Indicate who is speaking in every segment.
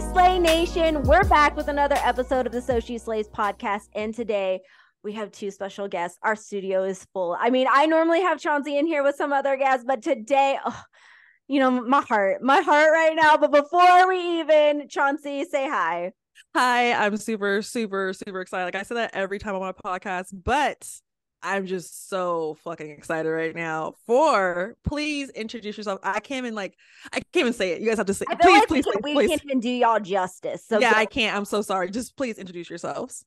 Speaker 1: Slay Nation. We're back with another episode of the So She Slays podcast. And today we have two special guests. Our studio is full. I mean, I normally have Chauncey in here with some other guests, but today, oh, you know, my heart, my heart right now. But before we even, Chauncey, say hi.
Speaker 2: Hi, I'm super, super, super excited. Like I say that every time I'm on a podcast, but I'm just so fucking excited right now for please introduce yourself. I can't even like I can't even say it. You guys have to say please,
Speaker 1: like
Speaker 2: please,
Speaker 1: we,
Speaker 2: please,
Speaker 1: we
Speaker 2: please.
Speaker 1: can't even do y'all justice. So
Speaker 2: yeah,
Speaker 1: go.
Speaker 2: I can't. I'm so sorry. Just please introduce yourselves.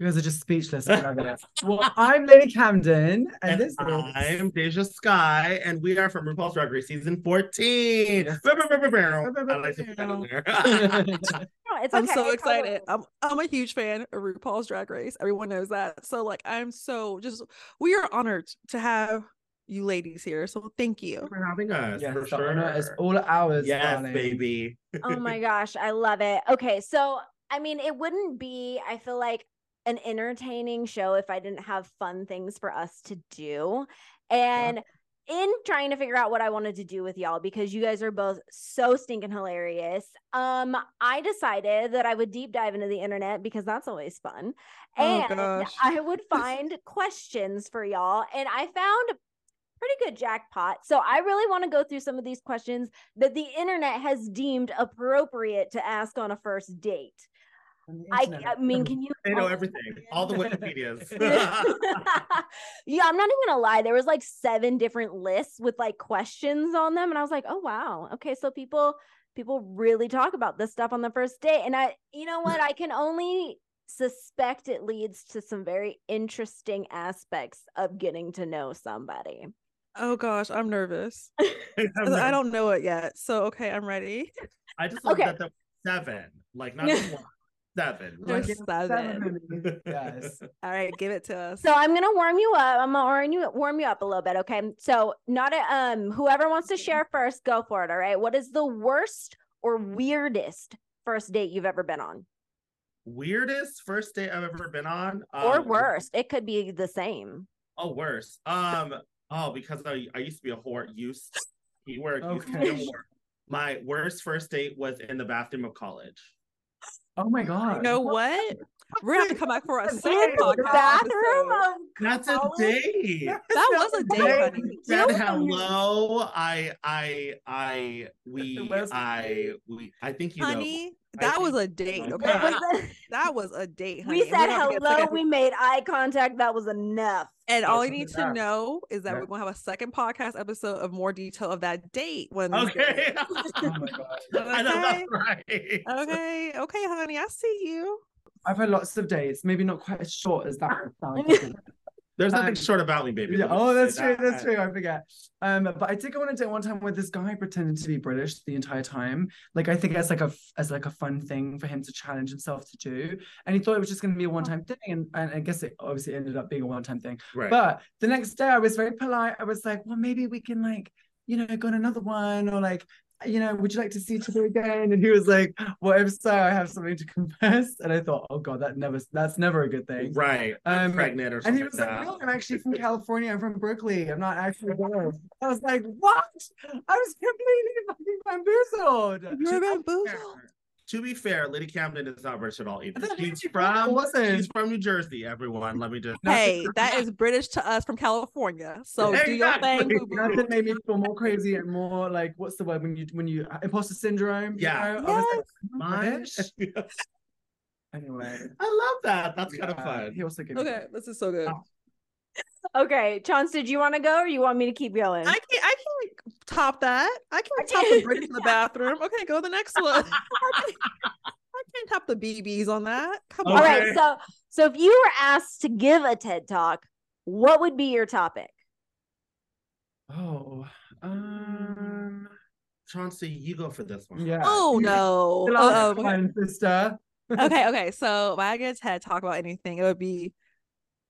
Speaker 3: You guys are just speechless. well, I'm Lady Camden, and,
Speaker 4: And
Speaker 3: this is
Speaker 4: I'm Deja Skye, and we are from RuPaul's Drag Race season 14.
Speaker 3: Yes.
Speaker 4: I like to put that in there.
Speaker 1: No, it's
Speaker 2: I'm
Speaker 1: okay.
Speaker 2: so excited. I'm I'm a huge fan of RuPaul's Drag Race. Everyone knows that. So like I'm so just we are honored to have you ladies here. So thank you.
Speaker 4: for having us.
Speaker 3: yes,
Speaker 4: for
Speaker 3: the
Speaker 4: sure.
Speaker 3: honor is all ours.
Speaker 4: yes,
Speaker 3: darling.
Speaker 4: baby.
Speaker 1: oh my gosh, I love it. Okay, so I mean, it wouldn't be, I feel like, an entertaining show if I didn't have fun things for us to do. And in trying to figure out what I wanted to do with y'all, because you guys are both so stinking hilarious, um, I decided that I would deep dive into the internet because that's always fun.
Speaker 2: Oh,
Speaker 1: And
Speaker 2: gosh.
Speaker 1: I would find questions for y'all. And I found pretty good jackpot. So I really want to go through some of these questions that the internet has deemed appropriate to ask on a first date.
Speaker 3: On the
Speaker 1: I. I mean, can you?
Speaker 4: They know everything. All the Wikipedias.
Speaker 1: yeah, I'm not even gonna lie. There was like seven different lists with like questions on them, and I was like, oh wow, okay, so people people really talk about this stuff on the first date, and I, you know what, I can only suspect it leads to some very interesting aspects of getting to know somebody.
Speaker 2: Oh gosh, I'm nervous. I don't know it yet. So okay, I'm ready.
Speaker 4: I just looked
Speaker 1: Okay.
Speaker 4: at the seven, like not just one, seven.
Speaker 2: There's
Speaker 4: Like,
Speaker 2: seven.
Speaker 3: Seven. yes.
Speaker 2: All right, give it to us.
Speaker 1: So I'm gonna warm you up. I'm gonna warm you warm you up a little bit, okay? So not a, um whoever wants to share first, go for it. All right. What is the worst or weirdest first date you've ever been on?
Speaker 4: weirdest first date I've ever been on.
Speaker 1: or
Speaker 4: um,
Speaker 1: worst. It could be the same.
Speaker 4: Oh, worse. Um. Oh, because I, I used to be a whore. Used keyword. Used to be a
Speaker 3: Okay.
Speaker 4: whore. My worst first date was in the bathroom of college.
Speaker 3: Oh my god.
Speaker 2: You know what? We're gonna have to come back for a second podcast.
Speaker 1: bathroom of
Speaker 4: That's a date.
Speaker 2: That was a date, honey.
Speaker 4: We
Speaker 1: said
Speaker 4: hello. I I I we I we I think you.
Speaker 2: Honey,
Speaker 4: I
Speaker 2: that was a date. Okay,
Speaker 1: It was a-
Speaker 2: that was a date. Honey.
Speaker 1: we said
Speaker 2: gonna have to get a
Speaker 1: hello. We made eye contact. That was enough.
Speaker 2: And all you
Speaker 3: That's
Speaker 2: need to
Speaker 3: that.
Speaker 2: know is that
Speaker 3: Yeah.
Speaker 2: we're gonna have a second podcast episode of more detail of that date when
Speaker 4: Okay.
Speaker 3: Oh my god.
Speaker 4: I know
Speaker 2: Okay.
Speaker 4: that's right.
Speaker 2: Okay, okay, honey, I see you.
Speaker 3: I've had lots of dates, maybe not quite as short as that.
Speaker 4: There's nothing
Speaker 3: Um,
Speaker 4: short about me, baby.
Speaker 3: Yeah. Oh, that's
Speaker 4: say
Speaker 3: true. That's true. I forget. Um, but I did go on a date one time with this guy pretending to be British the entire time. Like I think as like a f- as like a fun thing for him to challenge himself to do, and he thought it was just going to be a one time thing, and, and I guess it obviously ended up being a one time thing.
Speaker 4: Right.
Speaker 3: But the next day, I was very polite. I was like, well, maybe we can like, you know, go on another one, or like, you know, would you like to see each other again? And he was like, well, if so, I have something to confess. And I thought, oh god, that never, that's never a good thing.
Speaker 4: right. I'm
Speaker 3: Um,
Speaker 4: pregnant or something.
Speaker 3: And he was
Speaker 4: like
Speaker 3: like, no, I'm actually from California. I'm from Berkeley. I'm not actually there. I was like, what? I was completely fucking bamboozled.
Speaker 2: You're
Speaker 4: To be
Speaker 2: bamboozled.
Speaker 4: Fair- To be fair, Lady Camden is not British at all either. She's from she's from New Jersey, everyone. Let me just
Speaker 2: Hey, that is British to us from California. So do your thing.
Speaker 4: Exactly.
Speaker 2: boo boo.
Speaker 3: Nothing made me feel more crazy and more like what's the word when you when you uh, imposter syndrome? you
Speaker 4: Yeah.
Speaker 3: know? I was like,
Speaker 4: Mine-
Speaker 3: British? Anyway.
Speaker 4: I love that. That's kind of fun.
Speaker 3: He also gave me
Speaker 2: Okay, this is so good.
Speaker 3: Oh.
Speaker 1: Okay, Chance, did you want to go or you want me to keep yelling?
Speaker 2: I can I can top that. I
Speaker 1: can't
Speaker 2: top the
Speaker 1: can't-
Speaker 2: in the bathroom. Okay, go to the next one. I can- I can't top the BBs on that. Come
Speaker 1: All
Speaker 2: on.
Speaker 1: right,
Speaker 4: Okay.
Speaker 1: so so if you were asked to give a TED talk, what would be your topic?
Speaker 3: Oh, um,
Speaker 4: Chauncey, you go for this one.
Speaker 3: yeah.
Speaker 2: Oh no. Oh,
Speaker 3: last
Speaker 2: okay.
Speaker 3: one, sister.
Speaker 2: okay, okay. So if I get a TED talk about anything, it would be,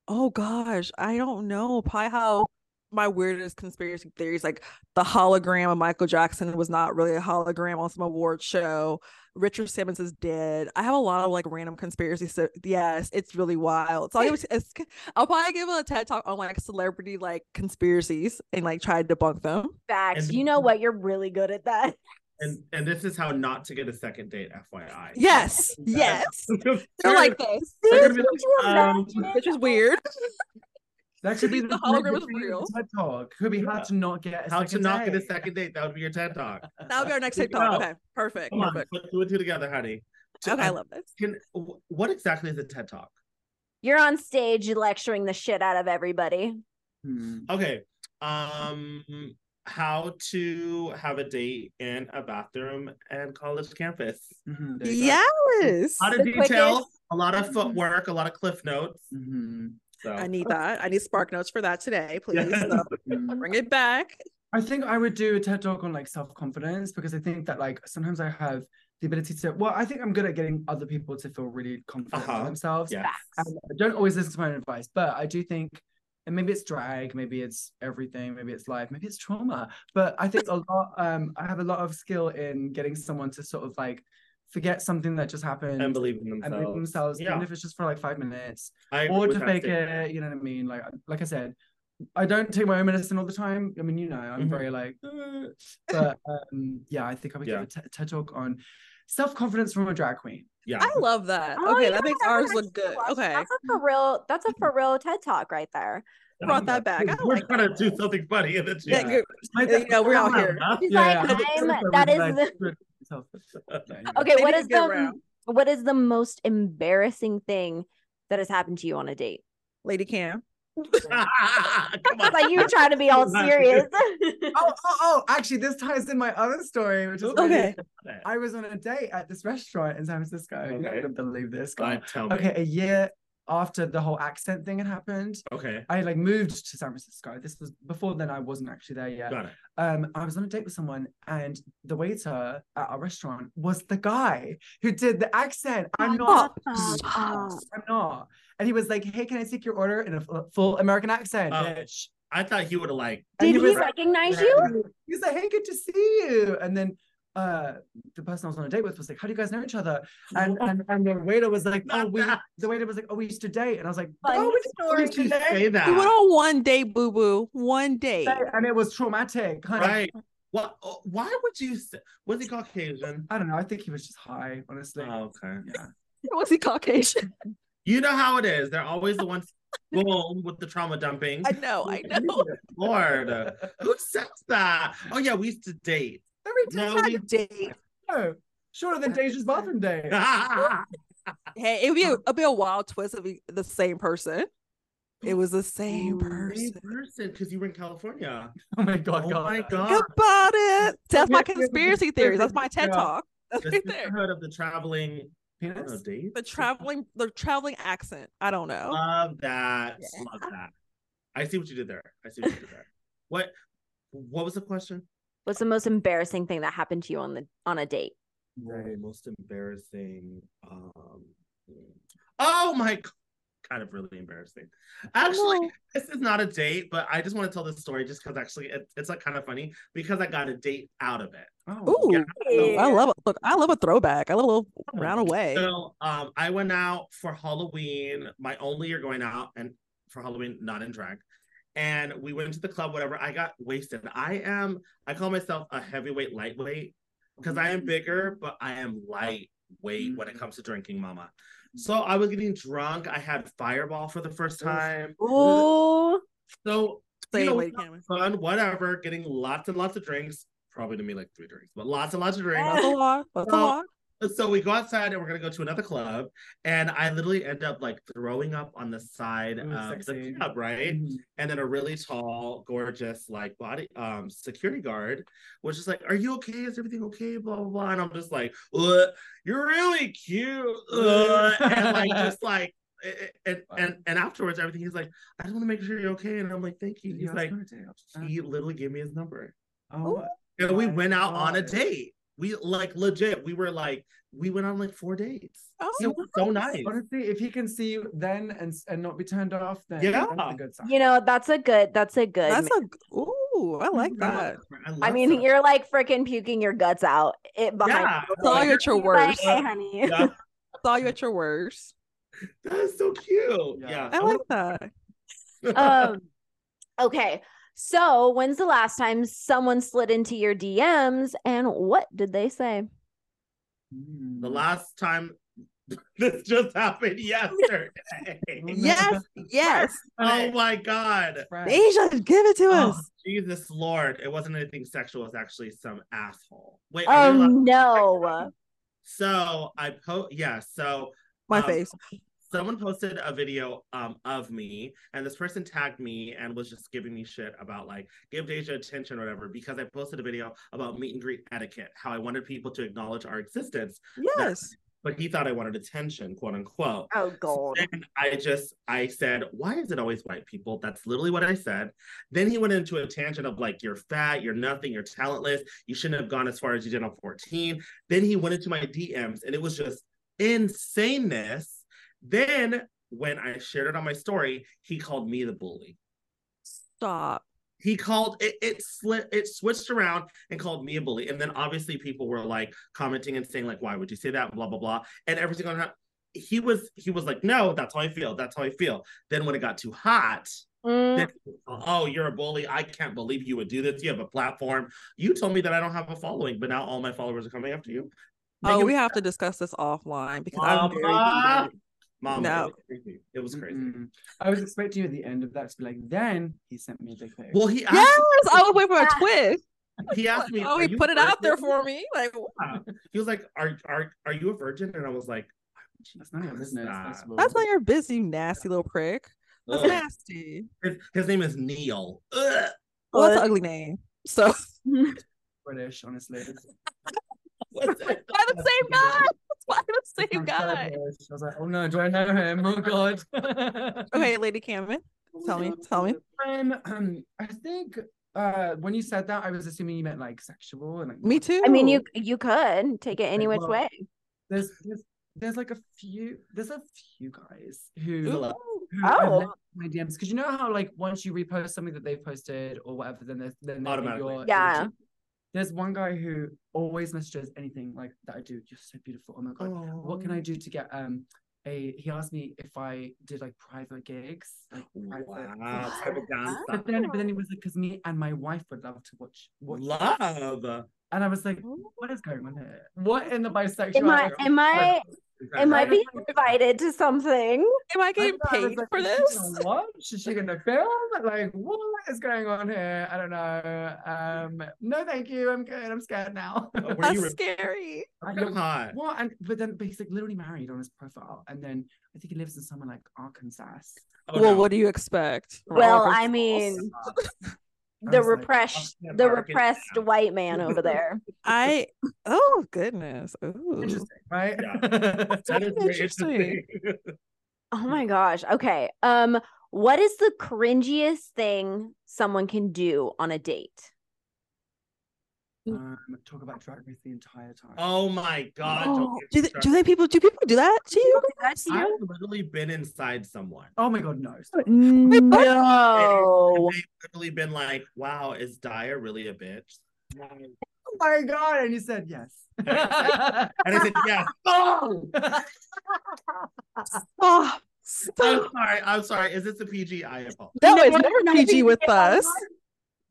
Speaker 2: oh gosh, I don't know. Probably how my weirdest conspiracy theories, like the hologram of Michael Jackson was not really a hologram on some award show. Richard Simmons is dead. I have a lot of like random conspiracy. So yes, it's really wild. So I'll, give, it's, I'll probably give a TED talk on like celebrity like conspiracies and like try to debunk them.
Speaker 1: Facts.
Speaker 4: And-
Speaker 1: you know what? You're really good at that.
Speaker 4: And and this is how not to get a second date, FYI.
Speaker 2: Yes, yes. They're like this,
Speaker 4: They're gonna be
Speaker 1: Could you
Speaker 4: like, um,
Speaker 2: which is weird.
Speaker 3: That could be
Speaker 2: The
Speaker 3: the,
Speaker 2: hologram
Speaker 3: the
Speaker 2: is
Speaker 3: beginning
Speaker 2: real.
Speaker 3: of TED talk. Could be how to not get a
Speaker 4: how to
Speaker 3: second
Speaker 4: not get a
Speaker 3: date.
Speaker 4: second date. That would be your TED talk.
Speaker 2: that would be our next TED
Speaker 4: talk.
Speaker 2: Okay, perfect,
Speaker 4: Come on,
Speaker 2: perfect.
Speaker 4: put two and two together, honey. To-
Speaker 2: Okay, I love this.
Speaker 4: Can what exactly is a TED talk?
Speaker 1: You're on stage lecturing the shit out of everybody.
Speaker 3: Hmm.
Speaker 4: Okay. Um how to have a date in a bathroom and college campus.
Speaker 3: Mhm, there go.
Speaker 2: Yes,
Speaker 4: A lot
Speaker 1: The
Speaker 4: of detail,
Speaker 1: quickest-
Speaker 4: a lot of footwork, a lot of cliff notes.
Speaker 3: Mhm.
Speaker 4: So
Speaker 2: I need that. I need spark notes for that today, please.
Speaker 4: Yes.
Speaker 2: So, bring it back.
Speaker 3: I think I would do a TED talk on like self confidence because I think that like sometimes I have the ability to. Well, I think I'm good at getting other people to feel really confident
Speaker 4: Uh-huh.
Speaker 3: in themselves.
Speaker 4: yeah.
Speaker 3: And I don't always listen to my own advice, but I do think, and maybe it's drag, maybe it's everything, maybe it's life, maybe it's trauma. But I think a lot. Um, I have a lot of skill in getting someone to sort of like forget something that just happened
Speaker 4: And believe in
Speaker 3: and
Speaker 4: themselves.
Speaker 3: believe in themselves,
Speaker 4: Yeah.
Speaker 3: even if it's just for like five minutes,
Speaker 4: I
Speaker 3: or to fake
Speaker 4: statement.
Speaker 3: it. You know what I mean? Like, like I said. I don't take my own medicine all the time. I mean, you know, I'm
Speaker 4: Mhm.
Speaker 3: very like, "Uh," but um, yeah, I think I would
Speaker 4: Yeah.
Speaker 3: give a TED talk on self confidence from a drag queen.
Speaker 4: Yeah.
Speaker 2: I love that.
Speaker 1: Oh,
Speaker 2: okay,
Speaker 1: yeah,
Speaker 2: that makes ours look good.
Speaker 1: watch-
Speaker 2: Okay,
Speaker 1: That's a for real. That's a for real TED talk right there.
Speaker 2: brought that back. I
Speaker 4: We're
Speaker 2: like
Speaker 4: trying to do something funny in the
Speaker 2: Yeah,
Speaker 4: chat.
Speaker 2: good. you know, we're out here.
Speaker 1: She's
Speaker 3: Yeah,
Speaker 1: like,
Speaker 3: yeah.
Speaker 1: I'm. That is the. Uh, okay,
Speaker 2: They
Speaker 1: what
Speaker 2: need
Speaker 1: is
Speaker 2: a good
Speaker 1: the
Speaker 2: round.
Speaker 1: what is the most embarrassing thing that has happened to you on a date?
Speaker 2: Lady Cam.
Speaker 4: Come
Speaker 1: It's
Speaker 4: on.
Speaker 1: like you trying to be all serious.
Speaker 3: Oh, oh, oh, actually, this ties in my other story, which is
Speaker 2: Okay.
Speaker 3: really- I was on a date at this restaurant in San Francisco. You're not
Speaker 4: Okay.
Speaker 3: believe this.
Speaker 4: Go
Speaker 3: girl.
Speaker 4: ahead, tell me.
Speaker 3: Okay, a year after the whole accent thing had happened,
Speaker 4: Okay.
Speaker 3: I like moved to San Francisco. This was before then. I wasn't actually there yet.
Speaker 4: Got it.
Speaker 3: Um, I was on a date with someone, and the waiter at our restaurant was the guy who did the accent. I'm not.
Speaker 1: Stop.
Speaker 3: I'm not. And he was like, "Hey, can I take your order in a full American accent?"
Speaker 4: Oh.
Speaker 3: bitch?"
Speaker 4: I thought he would have like
Speaker 1: Did he
Speaker 3: was-
Speaker 1: recognize you?
Speaker 3: He's like, "Hey, good to see you." And then uh the person I was on a date with was like, How do you guys know each other? And and, and the waiter was like, Oh, we the waiter was like, Oh, we used to date. And I was like,
Speaker 1: Funny
Speaker 3: Oh, we
Speaker 1: story.
Speaker 3: used to
Speaker 4: Did
Speaker 3: date."
Speaker 4: say that?
Speaker 2: We went on one date, boo boo. One date.
Speaker 3: And it was traumatic. Kind
Speaker 4: right.
Speaker 3: of
Speaker 4: What? oh, Why would you? Say, was he Caucasian?
Speaker 3: I don't know. I think he was just high, honestly.
Speaker 4: Oh, okay.
Speaker 3: Yeah.
Speaker 2: Was he Caucasian?
Speaker 4: You know how it is. They're always the ones boom with the trauma dumping.
Speaker 2: I know, I know.
Speaker 4: Lord, who says that? Oh yeah, we used to date.
Speaker 3: Every
Speaker 4: No,
Speaker 3: time
Speaker 4: we
Speaker 2: date.
Speaker 3: no, shorter than Deja's bathroom date.
Speaker 2: Hey, it'd be a, it'd be a wild twist if we, the same person. It was the same person.
Speaker 4: Person, because you were in California.
Speaker 3: Oh my god,
Speaker 4: Oh
Speaker 3: god.
Speaker 4: my
Speaker 3: god.
Speaker 4: god.
Speaker 2: About it. That's my
Speaker 3: Yeah, yeah,
Speaker 2: conspiracy
Speaker 3: yeah,
Speaker 2: theories. That's my
Speaker 3: yeah.
Speaker 2: TED talk. That's
Speaker 4: The
Speaker 2: right there.
Speaker 4: sisterhood of the traveling. I know,
Speaker 2: The traveling, the traveling accent. I don't know.
Speaker 4: Love that.
Speaker 2: Yeah.
Speaker 4: Love that. I see what you did there. I see what you did there. What? What was the question?
Speaker 1: What's the most embarrassing thing that happened to you on the on a date?
Speaker 4: Right. Most embarrassing. Um. Oh my. g- Kind of really embarrassing. Actually,
Speaker 1: no.
Speaker 4: this is not a date, but I just want to tell this story just because actually it, it's like kind of funny because I got a date out of it.
Speaker 3: Oh,
Speaker 2: Ooh,
Speaker 4: Yeah.
Speaker 2: Oh, I love it. Look, I love a throwback. I love a little round away.
Speaker 4: So um, I went out for Halloween, my only year going out, and for Halloween, not in drag. And we went to the club, whatever. I got wasted. I am, I call myself a heavyweight lightweight because I am bigger, mm. but I am lightweight when it mm. comes to drinking, mama. Mm. So I was getting drunk. I had Fireball for the first time.
Speaker 1: Oh,
Speaker 4: So
Speaker 2: Same
Speaker 4: you know, fun, whatever, getting lots and lots of drinks. Probably to me like three drinks, but lots and lots of drinks.
Speaker 2: That's a lot. That's a lot.
Speaker 4: So we go outside and we're gonna go to another club, and I literally end up like throwing up on the side
Speaker 3: Ooh,
Speaker 4: of
Speaker 3: sexy.
Speaker 4: the club, right?
Speaker 3: Mhm.
Speaker 4: And then a really tall, gorgeous, like body um security guard was just like, "Are you okay? Is everything okay?" Blah blah blah. And I'm just like, "Uh, "You're really cute," and like just like. And, and and afterwards, everything he's like, I just want to make sure you're okay, and I'm like, thank you. He's
Speaker 3: you
Speaker 4: like,
Speaker 3: ask for a date after that?
Speaker 4: he literally gave me his number,
Speaker 3: Oh,
Speaker 4: and we went out on a date. We like legit. We were like, we went on like four dates.
Speaker 2: Oh,
Speaker 4: It was so nice.
Speaker 3: Honestly, if he can see you then and and not be turned off, then
Speaker 4: Yeah.
Speaker 3: that's a good sign.
Speaker 1: You know, that's a good that's a good
Speaker 2: that's
Speaker 1: ma-
Speaker 2: a ooh. I like that.
Speaker 1: I
Speaker 4: love
Speaker 1: mean,
Speaker 4: that.
Speaker 1: you're like freaking puking your guts out it behind
Speaker 4: Yeah.
Speaker 1: you.
Speaker 2: Saw you at your
Speaker 1: Like,
Speaker 2: worst.
Speaker 1: hey, honey.
Speaker 4: Yeah,
Speaker 2: Saw you at your worst.
Speaker 4: that is so cute.
Speaker 3: Yeah.
Speaker 4: Yeah,
Speaker 2: I like that.
Speaker 1: um okay So, when's the last time someone slid into your DMs and what did they say?
Speaker 4: The last time this just happened yesterday.
Speaker 2: Yes, yes.
Speaker 4: oh my god.
Speaker 3: Right.
Speaker 2: Asia, give it to
Speaker 4: Oh,
Speaker 2: us.
Speaker 4: Jesus Lord. It wasn't anything sexual, it was actually some asshole. Wait,
Speaker 1: Oh no.
Speaker 4: so I po yeah, so
Speaker 2: My
Speaker 4: um,
Speaker 2: face.
Speaker 4: Someone posted a video um of me and this person tagged me and was just giving me shit about like give Deja attention or whatever because I posted a video about meet and greet etiquette, how I wanted people to acknowledge our existence,
Speaker 2: Yes.
Speaker 4: but he thought I wanted attention, quote unquote.
Speaker 1: Oh god.
Speaker 4: And I just I said, why is it always white people? That's literally what I said. Then he went into a tangent of like, you're fat, you're nothing, you're talentless, you shouldn't have gone as far as you did on 14. Then he went into my DMs and it was just insaneness. Then when I shared it on my story, he called me the bully.
Speaker 2: Stop.
Speaker 4: He called it it slipped it switched around and called me a bully. And then obviously people were like commenting and saying, like, why would you say that? Blah blah blah. And every single time he was he was like, no, that's how I feel. That's how I feel. Then when it got too hot,
Speaker 1: Mm,
Speaker 4: then, oh, you're a bully. I can't believe you would do this. You have a platform. You told me that I don't have a following, but now all my followers are coming after you.
Speaker 2: Oh, we have to discuss this offline because I'm very
Speaker 4: Mama. Mom,
Speaker 2: No.
Speaker 4: it was crazy. It was crazy.
Speaker 3: Mm-mm. I was expecting you at the end of that to be like, then he sent me a big pic.
Speaker 4: Well, he asked,
Speaker 2: Yes, I was waiting for a twist.
Speaker 4: he asked me.
Speaker 2: Oh, he put it out there for me. Like,
Speaker 4: Yeah. He was like, "Are are are you a virgin?" And I was like,
Speaker 3: That's none of your business.
Speaker 4: Nah.
Speaker 3: first of all.
Speaker 2: that's not your business, you nasty little prick. That's
Speaker 4: Ugh.
Speaker 2: nasty.
Speaker 4: His, his name is Neil. Ugh.
Speaker 2: Well, that's an ugly name. So
Speaker 3: British, honestly.
Speaker 2: By the same guy. That's why the same
Speaker 3: I'm
Speaker 2: guy.
Speaker 3: British. I was like, oh no, do I know him? Oh god.
Speaker 2: Okay, Lady Cameron. Tell me, tell me.
Speaker 3: Um, um, I think uh when you said that, I was assuming you meant like sexual and like
Speaker 2: Me too.
Speaker 1: I mean, you you could take it any which
Speaker 3: well,
Speaker 1: way.
Speaker 3: there's there's there's like a few there's a few guys who,
Speaker 4: Ooh.
Speaker 3: who
Speaker 1: Oh.
Speaker 3: my DMs because you know how like once you repost something that they've posted or whatever, then there's then they're in
Speaker 4: Automatically.
Speaker 3: your-
Speaker 1: Yeah.
Speaker 3: There's one guy who always messages anything like that I do. You're so beautiful. Oh my god. What can I do to get um a he asked me if I did like private gigs. Like private
Speaker 4: Wow, private dance.
Speaker 3: But then but then he was like, because me and my wife would love to watch watch
Speaker 4: Love.
Speaker 3: and I was like, what is going on here? What in the bisexual?
Speaker 1: Am I am I am I being invited to something?
Speaker 2: Am I getting
Speaker 3: I was
Speaker 2: paid
Speaker 3: like,
Speaker 2: for this?
Speaker 3: gonna What? Is she gonna film? Like, what is going on here? I don't know. Um, no, thank you. I'm good. I'm scared now.
Speaker 4: Oh, were
Speaker 2: That's
Speaker 4: you re-
Speaker 2: scary.
Speaker 4: Come hot.
Speaker 3: What? And but then but he's like literally married on his profile, and then I think he lives in somewhere like Arkansas.
Speaker 4: Oh,
Speaker 2: well,
Speaker 4: no.
Speaker 2: what do you expect?
Speaker 1: Well, I mean,
Speaker 3: I
Speaker 1: the
Speaker 3: was like,
Speaker 1: repressed the repressed
Speaker 4: now."
Speaker 1: white man over there.
Speaker 2: I oh goodness. Ooh.
Speaker 3: Interesting, right?
Speaker 4: Yeah. That is
Speaker 2: Interesting.
Speaker 4: interesting.
Speaker 1: Oh my gosh. Okay. Um, what is the cringiest thing someone can do on a date?
Speaker 3: Um, talk about drag race the entire time.
Speaker 4: oh my god.
Speaker 2: Oh,
Speaker 4: don't get
Speaker 2: do
Speaker 4: me
Speaker 2: they, do they people do people do that to you?
Speaker 4: I've literally been inside someone.
Speaker 3: Oh my god, no.
Speaker 1: No.
Speaker 4: And they've literally been like, wow, is Daya really a bitch?
Speaker 3: Oh my god, and you said yes.
Speaker 4: And I said, yes. Oh,
Speaker 2: Oh,
Speaker 4: I'm sorry. I'm sorry. Is this a PG? I apologize.
Speaker 2: No,
Speaker 1: No,
Speaker 2: it's never PG
Speaker 1: PG
Speaker 2: with us.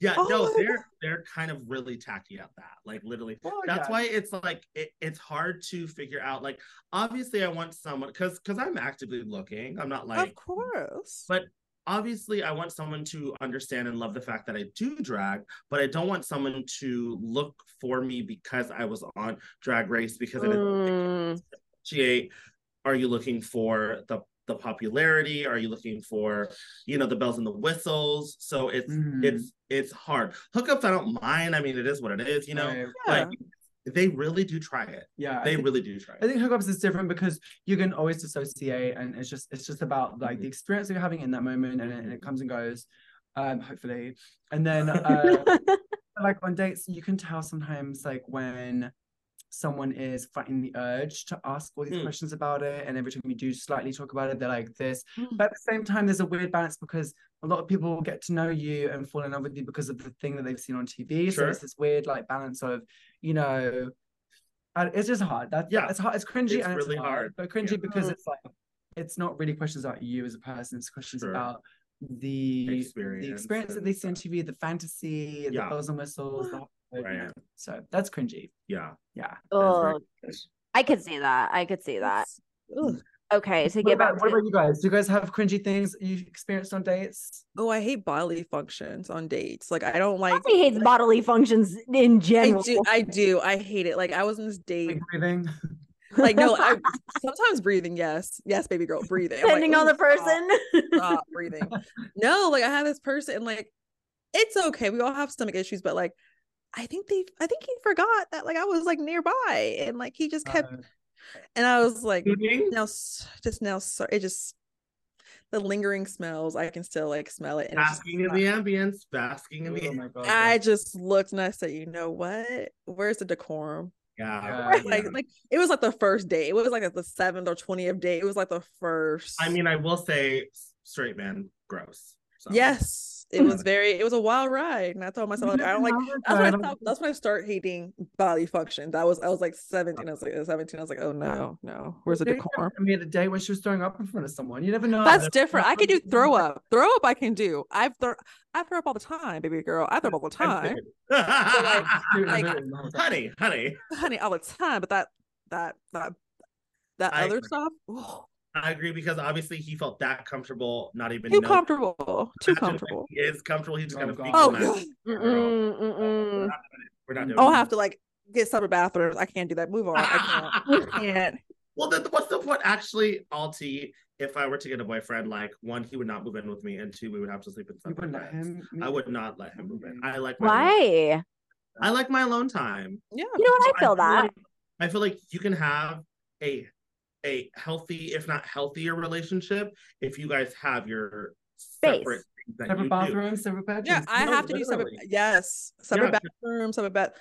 Speaker 4: Yeah,
Speaker 2: Oh
Speaker 4: no, they're they're kind of really tacky at that. Like literally.
Speaker 3: Well,
Speaker 4: That's
Speaker 3: yeah.
Speaker 4: why it's like it, it's hard to figure out. Like, obviously, I want someone because because I'm actively looking. I'm not like
Speaker 2: of course.
Speaker 4: but obviously I want someone to understand and love the fact that I do drag, but I don't want someone to look for me because I was on drag race because it
Speaker 1: Mm,
Speaker 4: appreciate are you looking for the the popularity are you looking for you know the bells and the whistles so it's
Speaker 3: Mhm.
Speaker 4: it's it's hard hookups i don't mind i mean it is what it is you know
Speaker 3: Right.
Speaker 2: Yeah.
Speaker 4: but they really do try it
Speaker 3: Yeah,
Speaker 4: they
Speaker 3: think-
Speaker 4: really do try
Speaker 3: I think hookups is different because you can always dissociate, and it's just it's just about like the experience that you're having in that moment, and it, and it comes and goes, um, hopefully. And then uh, like on dates, you can tell sometimes like when someone is fighting the urge to ask all these
Speaker 4: Mm.
Speaker 3: questions about it, and every time you do slightly talk about it, they're like this.
Speaker 2: Mm.
Speaker 3: But at the same time, there's a weird balance because a lot of people get to know you and fall in love with you because of the thing that they've seen on TV. So it's this weird like balance of, you know, it's just hard. That's
Speaker 4: Yeah.
Speaker 3: it's hard. It's cringy
Speaker 4: It's
Speaker 3: and
Speaker 4: really
Speaker 3: it's hard,
Speaker 4: hard.
Speaker 3: but cringy
Speaker 4: Yeah.
Speaker 3: because it's like it's not really questions about you as a person. It's questions
Speaker 4: Sure.
Speaker 3: about the experience. the
Speaker 4: Experience
Speaker 3: that they see on TV, the fantasy, the
Speaker 4: Yeah.
Speaker 3: bells and whistles. The whole, you know.
Speaker 4: Right.
Speaker 3: So that's cringy.
Speaker 4: Yeah.
Speaker 3: Yeah.
Speaker 1: Oh, I could see that. I could see that. Okay, to
Speaker 3: What
Speaker 1: get
Speaker 3: about,
Speaker 1: back
Speaker 3: what
Speaker 1: to
Speaker 3: about you guys? Do you guys have cringy things you experienced on dates?
Speaker 2: Oh, I hate bodily functions on dates. Like I don't like.
Speaker 1: He hates bodily functions in
Speaker 2: I
Speaker 1: general.
Speaker 2: do. I do. I hate it. Like I was on this date.
Speaker 3: Like breathing?
Speaker 2: Like no, I sometimes breathing. Yes, yes, baby girl, breathing. I'm like,
Speaker 1: Depending on
Speaker 2: "Ooh,
Speaker 1: the
Speaker 2: stop,
Speaker 1: person.
Speaker 2: Stop breathing. No, like I have this person, and like it's okay. We all have stomach issues, but like I think they, I think he forgot that like I was like nearby, and like he just kept,
Speaker 3: Uh,
Speaker 2: and I was like,
Speaker 4: Eating?
Speaker 2: now, just now, sorry, it just the lingering smells. I can still like smell it. And it's just
Speaker 4: Basking in
Speaker 2: not-
Speaker 4: the ambience. Basking in
Speaker 3: oh
Speaker 4: the
Speaker 3: my god.
Speaker 2: I just looked and I said, you know what? Where's the decorum?
Speaker 4: yeah.
Speaker 3: Yeah.
Speaker 2: Like, like it was like the first day. It was like the seventh or twentieth day. It was like the first.
Speaker 4: I mean, I will say, straight man, gross. So.
Speaker 2: yes, it was very. It was a wild ride, and I told myself like I don't like. That's when I stopped, that's when I start hating body function. That was I was like seventeen. I was like seventeen. I was like, oh no, no. Where's the decorum?
Speaker 3: I mean, the day when she was throwing up in front of someone. You never know.
Speaker 2: That's
Speaker 3: There's-
Speaker 2: different. I can do throw up. Throw up, I can do. I've throw. I throw up all the time, baby girl. I throw up all the time, like-
Speaker 4: honey, honey.
Speaker 2: honey, all the time. But that, that, that, that
Speaker 4: I
Speaker 2: other
Speaker 4: agree.
Speaker 2: stuff. oh,
Speaker 4: I agree because obviously he felt that comfortable, not even
Speaker 2: too
Speaker 4: know-
Speaker 2: comfortable. Too comfortable.
Speaker 4: He is comfortable. He just
Speaker 3: Oh,
Speaker 4: kind of
Speaker 2: Oh
Speaker 1: Mm-mm,
Speaker 4: We're not doing. We're not doing
Speaker 2: I'll have to like get separate bathrooms. I can't do that. Move on. I can't. I can't.
Speaker 4: Well, then what's the point? Actually, Alti, if I were to get a boyfriend, like one, he would not move in with me, and two, we would have to sleep in separate
Speaker 3: wouldn't
Speaker 4: beds. I would not let him move in. I like my alone-
Speaker 1: Why?
Speaker 4: I like my alone time.
Speaker 2: Yeah.
Speaker 1: You know what? I feel that.
Speaker 4: like, I feel like you can have a a healthy, if not healthier, relationship if you guys have your
Speaker 1: Space.
Speaker 4: separate things that you
Speaker 3: Separate bathrooms, separate bedrooms.
Speaker 2: Yeah, I
Speaker 4: No,
Speaker 2: have to do separate. Yes, separate
Speaker 4: Yeah.
Speaker 2: bathrooms, separate bed.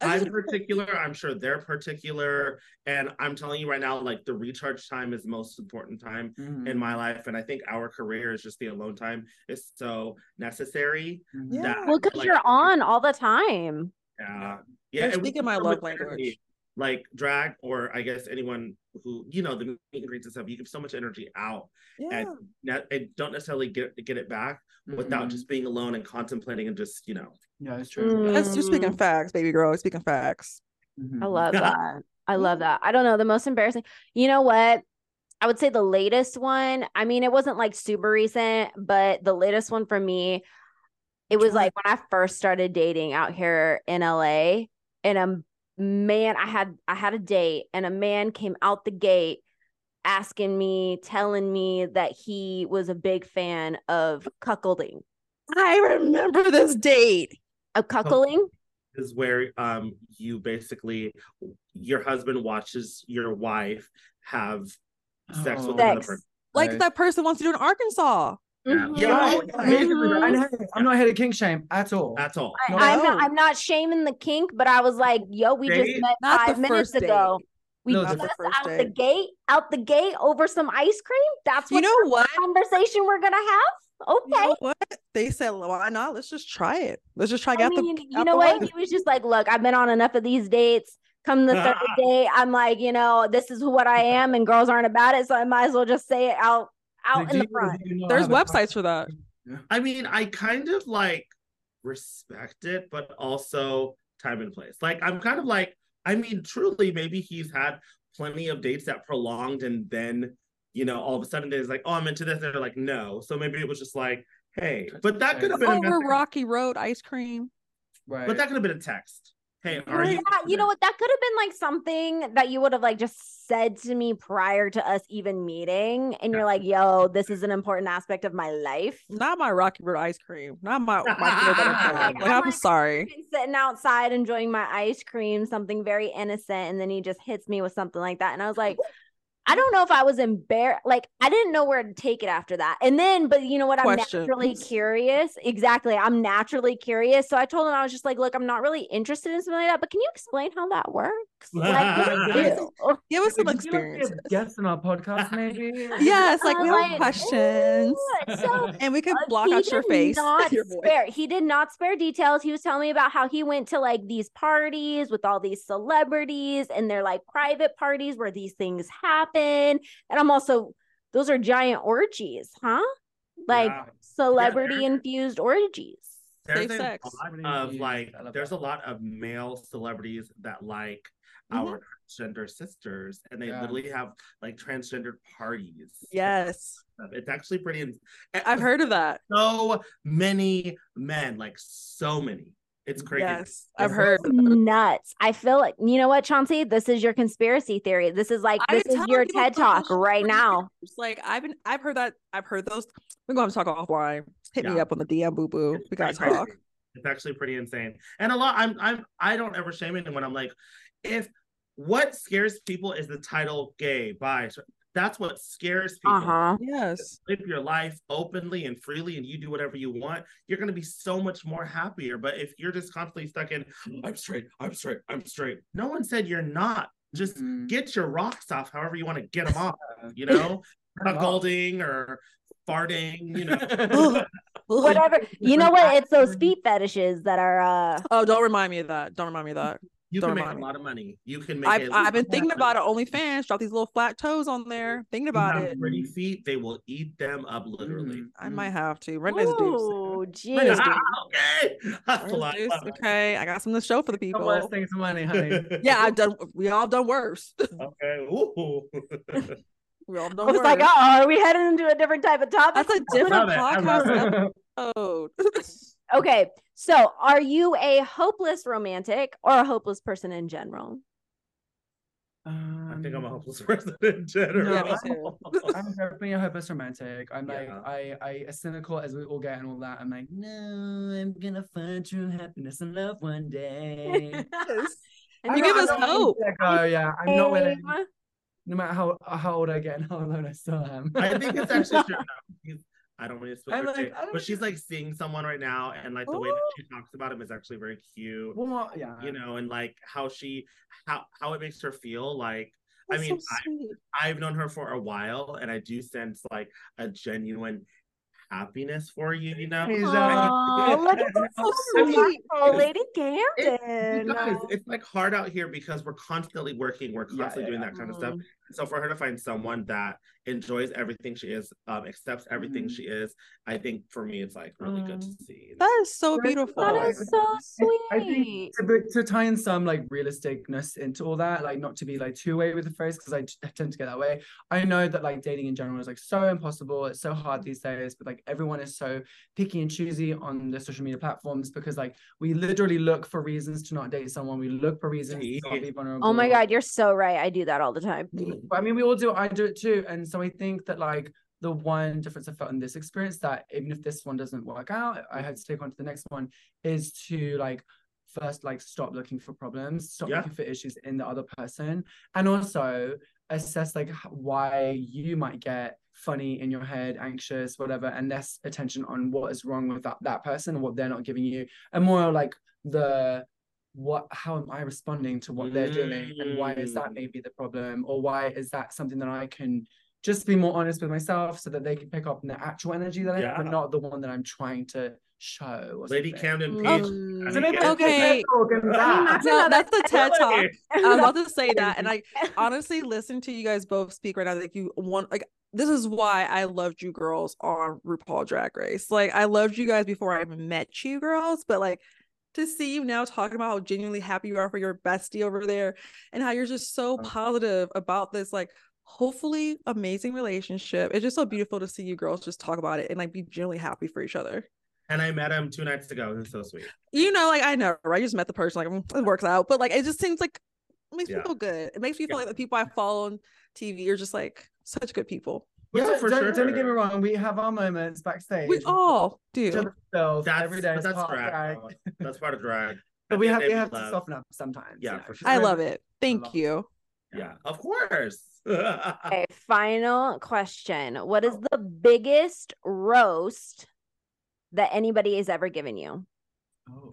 Speaker 2: I
Speaker 4: I'm particular. I'm sure they're particular, and I'm telling you right now, like the recharge time is the most important time
Speaker 3: Mhm,
Speaker 4: in my life, and I think our career is just the alone time is so necessary.
Speaker 2: Yeah.
Speaker 4: that,
Speaker 1: Well, because
Speaker 4: like,
Speaker 1: you're on all the time.
Speaker 4: Yeah, yeah.
Speaker 2: You're
Speaker 4: and we
Speaker 2: speaking my love
Speaker 4: much
Speaker 2: language.
Speaker 4: Energy. Like drag, or I guess anyone who you know the meet and greets and stuff. You give so much energy out,
Speaker 2: yeah.
Speaker 4: and, ne- and don't necessarily get get it back without
Speaker 3: Mhm.
Speaker 4: just being alone and contemplating and just you know.
Speaker 3: Yeah, it's true.
Speaker 2: That's you're speaking
Speaker 1: Mm.
Speaker 2: facts, baby girl. You're speaking facts.
Speaker 3: Mhm.
Speaker 1: I love that. I love that. I don't know. The most embarrassing, you know what? I would say the latest one. I mean, it wasn't like super recent, but the latest one for me, it was like when I first started dating out here in LA, and a man, I had I had a date, and a man came out the gate asking me, telling me that he was a big fan of cuckolding.
Speaker 2: I remember this date.
Speaker 1: Of cuckolding?
Speaker 4: is where um you basically your husband watches your wife have sex with
Speaker 3: Oh.
Speaker 4: another person.
Speaker 2: Like
Speaker 3: Right.
Speaker 2: that person wants to do in Arkansas.
Speaker 4: Yeah. Yeah.
Speaker 3: I-
Speaker 4: Oh,
Speaker 3: I hate it with that. I know- I'm not here to king shame at all.
Speaker 4: That's all.
Speaker 1: I,
Speaker 3: No.
Speaker 1: I'm not I'm not shaming the kink, but I was like, yo, we just met
Speaker 2: Not
Speaker 1: five minutes
Speaker 2: first
Speaker 1: ago.
Speaker 2: date.
Speaker 1: We
Speaker 3: No,
Speaker 1: just
Speaker 3: the
Speaker 2: first
Speaker 1: out the gate, out the gate over some ice cream. That's
Speaker 2: You
Speaker 1: what
Speaker 2: know what?
Speaker 1: conversation we're gonna have. Okay.
Speaker 2: You know what? They said, why not? Let's just try it. Let's just try to
Speaker 1: I
Speaker 2: get the.
Speaker 1: mean,
Speaker 2: out
Speaker 1: you know
Speaker 2: the
Speaker 1: what?
Speaker 2: way.
Speaker 1: He was just like, look, I've been on enough of these dates. Come the third day, I'm like, you know, this is what I am, and girls aren't about it, so I might as well just say it out out
Speaker 3: Like,
Speaker 1: in the
Speaker 3: you
Speaker 1: front.
Speaker 3: you not
Speaker 2: There's websites for that.
Speaker 4: I mean, I kind of like respect it, but also time and place. Like, I'm kind of like, I mean, truly, maybe he's had plenty of dates that prolonged, and then, you know, all of a sudden there's like, oh, I'm into this. And they're like, no. So maybe it was just like, hey, but that could have been, a oh,
Speaker 2: Over
Speaker 4: message,
Speaker 2: Rocky Road ice cream.
Speaker 3: Right.
Speaker 4: but that could have been a text. Hey, are
Speaker 2: Right.
Speaker 4: you?
Speaker 1: Yeah, you know what? That could have been like something that you would have like just said to me prior to us even meeting. And you're like, yo, this is an important aspect of my life.
Speaker 2: Not my Rocky Road ice cream. Not my my peanut butter cream.
Speaker 1: Like,
Speaker 2: Like,
Speaker 1: I'm
Speaker 2: I'm
Speaker 1: like-
Speaker 2: sorry.
Speaker 1: sitting outside enjoying my ice cream, something very innocent, and then he just hits me with something like that. And I was like, I don't know if I was embarrassed. Like, I didn't know where to take it after that. And then, but you know what? I'm naturally curious. Exactly. I'm naturally curious. So I told him, I was just like, look, I'm not really interested in something like that, but can you explain how that works? Like, what do you do?
Speaker 2: Give us some
Speaker 3: Would you like to be
Speaker 2: experience.
Speaker 3: Guest on our podcast, maybe.
Speaker 2: Yes, like
Speaker 1: I
Speaker 2: we
Speaker 1: was
Speaker 2: have
Speaker 1: like,
Speaker 2: questions.
Speaker 1: So
Speaker 2: And we could
Speaker 1: Uh,
Speaker 2: block out your face.
Speaker 1: Not
Speaker 2: your
Speaker 1: spare. He did not spare details. He was telling me about how he went to like these parties with all these celebrities, and they're like private parties where these things happen. And I'm also, those are giant orgies, huh? like
Speaker 4: Yeah.
Speaker 1: celebrity infused orgies.
Speaker 4: There's
Speaker 2: Safe
Speaker 4: a
Speaker 2: sex.
Speaker 4: lot of like there's
Speaker 3: that.
Speaker 4: a lot of male celebrities that like
Speaker 2: Mhm.
Speaker 4: our transgender sisters and they
Speaker 3: Yeah.
Speaker 4: literally have like transgendered parties.
Speaker 2: Yes.
Speaker 4: It's actually pretty ins-
Speaker 2: I've heard of that.
Speaker 4: so many men, like so many. It's crazy.
Speaker 2: Yes. I've
Speaker 3: It's
Speaker 2: heard.
Speaker 1: Nuts. I feel like you know what, Chauncey? This is your conspiracy theory. This is like
Speaker 2: I've
Speaker 1: this is your TED talk right now.
Speaker 2: years. Like I've been I've heard that I've heard those. We're going to have to talk offline. Hit me up on the DM boo boo.
Speaker 4: It's
Speaker 2: We gotta talk.
Speaker 4: crazy. It's actually pretty insane. And a lot I'm I'm I don't ever shame anyone. I'm like, if what scares people is the title gay, bi. so That's what scares people.
Speaker 1: Uh huh.
Speaker 2: Yes.
Speaker 4: live your life openly and freely and you do whatever you want, you're going to be so much more happier. But if you're just constantly stuck in, I'm straight, I'm straight, I'm straight, no one said you're not. Just
Speaker 3: Mhm.
Speaker 4: get your rocks off however you want to get them off, you know, cuckolding or farting, you know.
Speaker 1: Whatever. You know what? It's those feet fetishes that are uh
Speaker 2: Oh, don't remind me of that. Don't remind me of that.
Speaker 4: You can make
Speaker 2: remind
Speaker 4: a lot of money. You can make.
Speaker 2: I've,
Speaker 4: a
Speaker 2: I've been thinking about it.
Speaker 4: money.
Speaker 2: OnlyFans, drop these little flat toes on there. Thinking
Speaker 4: You
Speaker 2: about
Speaker 4: have
Speaker 2: it.
Speaker 4: Pretty feet, they will eat them up literally.
Speaker 3: Mhm.
Speaker 2: I might have to. Rent this dude.
Speaker 1: Ooh,
Speaker 2: Rent
Speaker 1: geez.
Speaker 4: okay, that's a
Speaker 2: Rent
Speaker 4: lot.
Speaker 2: this dude. Okay, I got something to show for the
Speaker 3: The
Speaker 2: people.
Speaker 3: worst thing for money, honey.
Speaker 2: Yeah, I've done. We all done worse.
Speaker 4: okay. Ooh.
Speaker 2: we all
Speaker 1: I
Speaker 2: done
Speaker 1: was
Speaker 2: worse.
Speaker 1: like, oh, are we heading into a different type of topic?
Speaker 2: That's a different
Speaker 4: love it. I love
Speaker 2: podcast
Speaker 4: it.
Speaker 2: episode.
Speaker 1: Okay, so are you a hopeless romantic or a hopeless person in general?
Speaker 4: I think I'm a
Speaker 3: Um,
Speaker 4: hopeless person in general.
Speaker 2: Yeah.
Speaker 3: I'm definitely a hopeless romantic. I'm like,
Speaker 4: Yeah.
Speaker 3: I, I, as cynical as we all get and all that. I'm like, no, I'm gonna find true happiness and love one day.
Speaker 2: Yes.
Speaker 1: And
Speaker 2: You
Speaker 3: I'm
Speaker 2: give
Speaker 3: not-
Speaker 2: us hope.
Speaker 3: willing to let go, yeah, I'm not willing. No matter how how old I get and how alone I still am.
Speaker 4: I think it's actually true. No, he's- I don't want to speak
Speaker 3: I'm like,
Speaker 4: Jay,
Speaker 3: I don't
Speaker 4: but she's like seeing someone right now, and like the way that she talks about him is actually very cute.
Speaker 3: Well, yeah.
Speaker 4: You know, and like how she how how it makes her feel. Like I mean,
Speaker 2: so sweet.
Speaker 4: I've known her for a while, and I do sense like a genuine happiness for you. You know,
Speaker 3: He's, uh,
Speaker 1: look at that
Speaker 2: so
Speaker 1: so
Speaker 2: sweet.
Speaker 1: sweet. Oh, Lady
Speaker 4: It-
Speaker 1: Camden.
Speaker 4: you guys, it's like hard out here because we're constantly working, we're constantly
Speaker 3: yeah,
Speaker 4: doing
Speaker 3: yeah.
Speaker 4: that kind of stuff. So for her to find someone that enjoys everything she is, um, accepts everything
Speaker 3: Mhm.
Speaker 4: she is, I think for me it's like really good to
Speaker 3: Mm.
Speaker 4: see.
Speaker 2: That is so
Speaker 3: That
Speaker 2: beautiful.
Speaker 1: That is so
Speaker 3: I- I think
Speaker 1: sweet.
Speaker 3: to, to tie in some like realisticness into all that, like not to be like too away with the phrase because I tend to get that way. I know that like dating in general is like so impossible. It's so hard these days, but like everyone is so picky and choosy on the social media platforms because like we literally look for reasons to not date someone. We look for reasons to not be vulnerable.
Speaker 1: Oh my God, you're so right. I do that all the time.
Speaker 3: But I mean, we all do. I do it too. And so I think that like the one difference I felt in this experience that even if this one doesn't work out, I had to take on to the next one is to like first like stop looking for problems, stop
Speaker 4: Yeah.
Speaker 3: looking for issues in the other person, and also assess like why you might get funny in your head, anxious, whatever, and less attention on what is wrong with that, that person and what they're not giving you, and more like the what how am I responding to what they're doing and why is that
Speaker 4: Mm.
Speaker 3: maybe the problem or why is that something that I can just be more honest with myself so that they can pick up the actual energy that I have, but not the one that I'm trying to show. Or
Speaker 4: Lady. Camden
Speaker 1: Mm.
Speaker 4: Peach.
Speaker 1: Um,
Speaker 3: So maybe
Speaker 4: Okay.
Speaker 2: Okay.
Speaker 1: that's
Speaker 2: No, that's the TED talk. I was about to say that, and I honestly listen to you guys both speak right now. Like you want, like this is why I loved you girls on RuPaul Drag Race. Like I loved you guys before I even met you girls, but like to see you now talking about how genuinely happy you are for your bestie over there, and how you're just so
Speaker 3: Oh.
Speaker 2: positive about this, like hopefully amazing relationship. It's just so beautiful to see you girls just talk about it and like be genuinely happy for each other.
Speaker 4: And I met him two nights ago. He was so sweet.
Speaker 2: You know, like I know, right? You just met the person, like mm, it works out, but like it just seems like it makes
Speaker 4: Yeah.
Speaker 2: me feel good. It makes me feel
Speaker 4: Yeah.
Speaker 2: like the people I follow on TV are just like such good people.
Speaker 4: Yeah,
Speaker 3: Yeah,
Speaker 4: for
Speaker 3: don't,
Speaker 4: sure.
Speaker 3: don't get me wrong. We have our moments backstage.
Speaker 2: We all do.
Speaker 3: other's self
Speaker 4: That's
Speaker 3: every day.
Speaker 4: that's
Speaker 3: part of
Speaker 4: drag.
Speaker 3: drag.
Speaker 4: That's part of drag.
Speaker 3: But we have we have
Speaker 4: of
Speaker 3: to soften up sometimes.
Speaker 4: Yeah,
Speaker 3: you know,
Speaker 4: for sure.
Speaker 2: I love it. Thank
Speaker 3: lot.
Speaker 2: you.
Speaker 4: Yeah, of course.
Speaker 1: Okay, final question. What is the biggest roast that anybody has ever given you?
Speaker 3: Oh,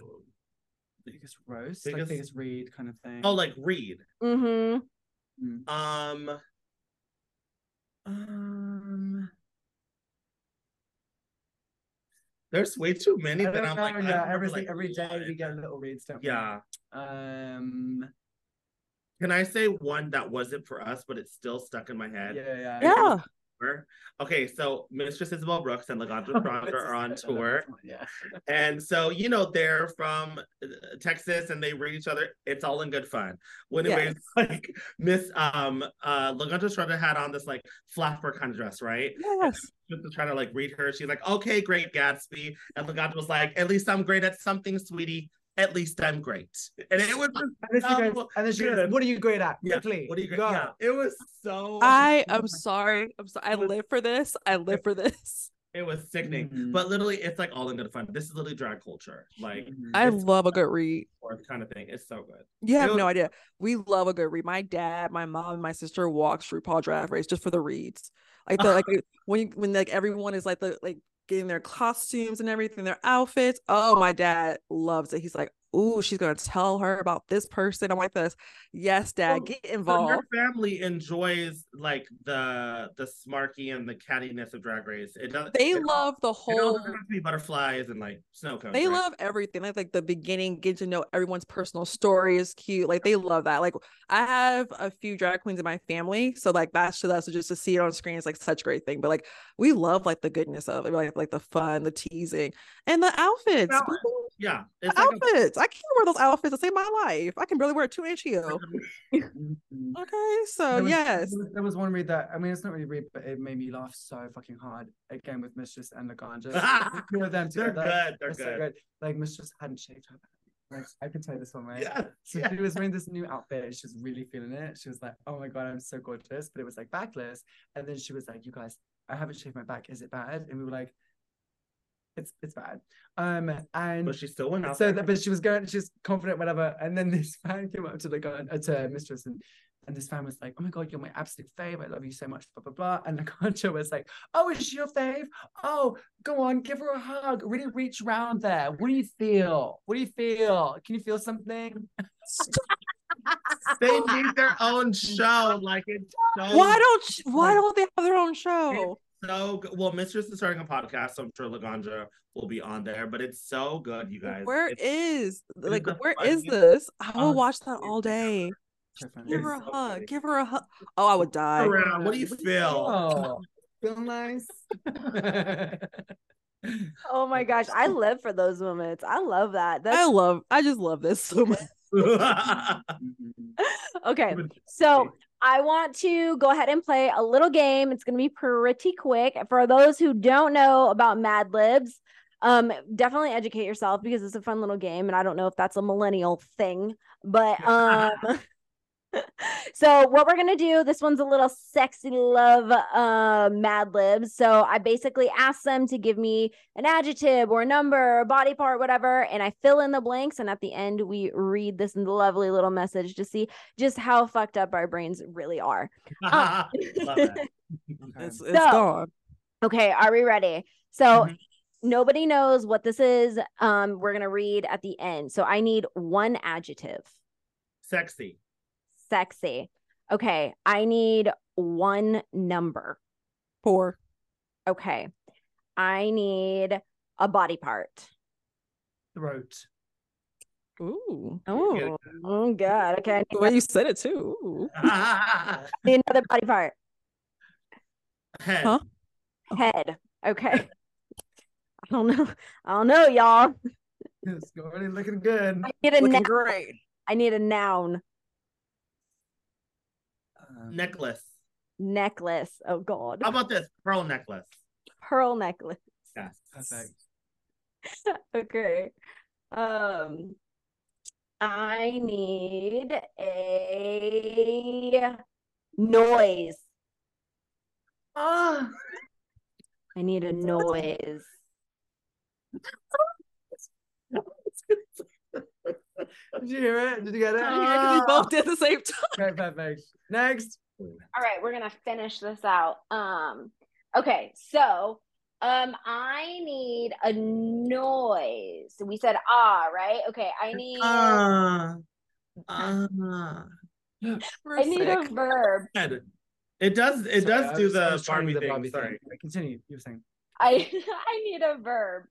Speaker 3: biggest roast,
Speaker 4: Biggest-
Speaker 3: like biggest read kind of thing.
Speaker 4: oh, like read.
Speaker 1: Mm-hmm.
Speaker 4: Um,
Speaker 3: um,
Speaker 4: there's way too many
Speaker 3: I
Speaker 4: that
Speaker 3: don't
Speaker 4: I'm
Speaker 3: know,
Speaker 4: like, I
Speaker 3: yeah,
Speaker 4: remember,
Speaker 3: every
Speaker 4: like,
Speaker 3: every day we get a little reads, don't?
Speaker 4: Yeah.
Speaker 3: Um.
Speaker 4: Can I say one that wasn't for us, but it's still stuck in my head?
Speaker 3: Yeah. Yeah.
Speaker 2: Yeah.
Speaker 4: Tour. Okay, so Mistress Isabel Brooks and Laganja Estranja are on tour.
Speaker 3: Yeah.
Speaker 4: And so, you know, they're from uh, Texas and they read each other. It's all in good fun. When
Speaker 1: Yes.
Speaker 4: it was like Miss um uh Laganja Estranja had on this like flapper kind of dress, right?
Speaker 2: Yes.
Speaker 4: Just to try to like read her. She's like, okay, great Gatsby. And Laganja was like, at least I'm great at something, sweetie. At least I'm great. And it was
Speaker 3: And then she goes, and then she goes,
Speaker 4: good.
Speaker 3: what are you great at?
Speaker 4: Yeah,
Speaker 3: Quickly.
Speaker 4: What do you
Speaker 3: go.
Speaker 4: Yeah, it was so
Speaker 2: I am sorry. I'm sorry. I live for this. I live for this.
Speaker 4: it was sickening.
Speaker 3: Mhm.
Speaker 4: But literally it's like all in good fun. This is literally drag culture. Like
Speaker 3: Mhm.
Speaker 2: I love a good read.
Speaker 4: kind of thing. It's so good.
Speaker 2: You have
Speaker 4: It
Speaker 2: no idea. We love a good read. My dad, my mom, and my sister watch RuPaul Drag Race just for the reads. Like the like when you- when like everyone is like the like getting their costumes and everything, their outfits. Oh, my dad loves it. He's like, "Ooh, she's gonna tell her about this person." I'm like this. Yes, dad,
Speaker 4: Well,
Speaker 2: get
Speaker 4: So
Speaker 2: involved.
Speaker 4: your family enjoys like the the smarky and the cattiness of Drag Race. It doesn't.
Speaker 2: They
Speaker 4: it,
Speaker 2: love the whole
Speaker 4: all has to be butterflies and like snow cones.
Speaker 2: They
Speaker 4: right?
Speaker 2: love everything. Like like the beginning, get to know everyone's personal story is cute. Like they love that. Like I have a few drag queens in my family, so like that's to us. So just to see it on screen is like such a great thing. But like we love like the goodness of it, like like the fun, the teasing, and the outfits.
Speaker 4: Yeah. Yeah,
Speaker 2: the
Speaker 4: it's like a-
Speaker 2: outfits. I can't wear those outfits to save my life. I can barely wear a two inch heel.
Speaker 3: Mhm.
Speaker 2: Okay, so
Speaker 3: There was-
Speaker 2: yes,
Speaker 3: there was, there was one read that I mean it's not really read, but it made me laugh so fucking hard again with Mistress and Laganja. The two of them
Speaker 4: They're
Speaker 3: together.
Speaker 4: good. They're
Speaker 3: are so
Speaker 4: good.
Speaker 3: good. Like Mistress hadn't shaved her back. Like I can tell you this one, right?
Speaker 4: Yeah.
Speaker 3: So
Speaker 4: yeah.
Speaker 3: she was wearing this new outfit. She was really feeling it. She was like, "Oh my god, I'm so gorgeous," but it was like backless. And then she was like, "You guys, I haven't shaved my back. Is it bad?" And we were like, "It's it's bad." Um, and
Speaker 4: But she still went out.
Speaker 3: so that, but she was going, she's confident, whatever. And then this fan came up to the guy, uh, to Mistress, and and this fan was like, "Oh my god, you're my absolute fave. I love you so much." Blah blah blah. And the concha was like, "Oh, is she your fave? Oh, go on, give her a hug. Really reach round there. What do you feel? What do you feel? Can you feel something?"
Speaker 4: they need their own show. Like it's so
Speaker 2: why don't why don't they have their own show?
Speaker 4: So good. Well, Mistress is starting a podcast, so I'm sure Laganja will be on there. But it's so good, you guys.
Speaker 2: Where
Speaker 4: It's-
Speaker 2: is
Speaker 4: is
Speaker 2: like where is this? I will watch that all day. Give her a
Speaker 4: so
Speaker 2: hug.
Speaker 4: funny.
Speaker 2: Give her a hug. Oh, I would die.
Speaker 4: around. What do you feel?
Speaker 3: Oh, feel nice.
Speaker 1: Oh my gosh, I live for those moments. I love that.
Speaker 2: I love. I just love this so much.
Speaker 1: Okay. So I want to go ahead and play a little game. It's going to be pretty quick. For those who don't know about Mad Libs, um, definitely educate yourself because it's a fun little game, and I don't know if that's a millennial thing, but um. so what we're gonna do this one's a little sexy love uh mad libs so i basically ask them to give me an adjective or a number or body part whatever and i fill in the blanks and at the end we read this lovely little message to see just how fucked up our brains really are
Speaker 4: Love it.
Speaker 2: It's, it's
Speaker 1: So-
Speaker 2: gone.
Speaker 1: okay are we ready so
Speaker 4: Mhm.
Speaker 1: nobody knows what this is um we're gonna read at the end so i need one adjective
Speaker 4: Sexy.
Speaker 1: Sexy okay i need one number
Speaker 2: Four.
Speaker 1: okay i need a body part
Speaker 3: Throat.
Speaker 2: Ooh.
Speaker 1: oh, oh god okay I
Speaker 2: The way you said it too. Ooh.
Speaker 1: Need another body part
Speaker 4: Head.
Speaker 2: Huh?
Speaker 1: head okay i don't know i don't know y'all
Speaker 3: It's already looking good.
Speaker 1: i need a
Speaker 2: Looking
Speaker 1: noun.
Speaker 2: great.
Speaker 1: i need a noun
Speaker 4: Necklace.
Speaker 1: necklace oh god
Speaker 4: How about this? Pearl necklace.
Speaker 1: pearl necklace
Speaker 4: Yes.
Speaker 3: Perfect.
Speaker 1: okay um i need a noise
Speaker 3: Ah,
Speaker 1: i need a noise
Speaker 3: did you hear it? Did you get it?
Speaker 2: Yeah, 'cause we both did at the same time.
Speaker 3: Okay, perfect. Next.
Speaker 1: all right we're gonna finish this out um okay so um i need a noise we said ah right okay i need
Speaker 4: Ah. Ah.
Speaker 1: i need a verb
Speaker 4: It does. It
Speaker 3: Sorry, I
Speaker 4: does do
Speaker 3: was- I
Speaker 4: the
Speaker 3: was trying
Speaker 4: Barbie thing.
Speaker 3: thing.
Speaker 4: Sorry.
Speaker 3: Okay, Continue. You were saying.
Speaker 1: i i need a verb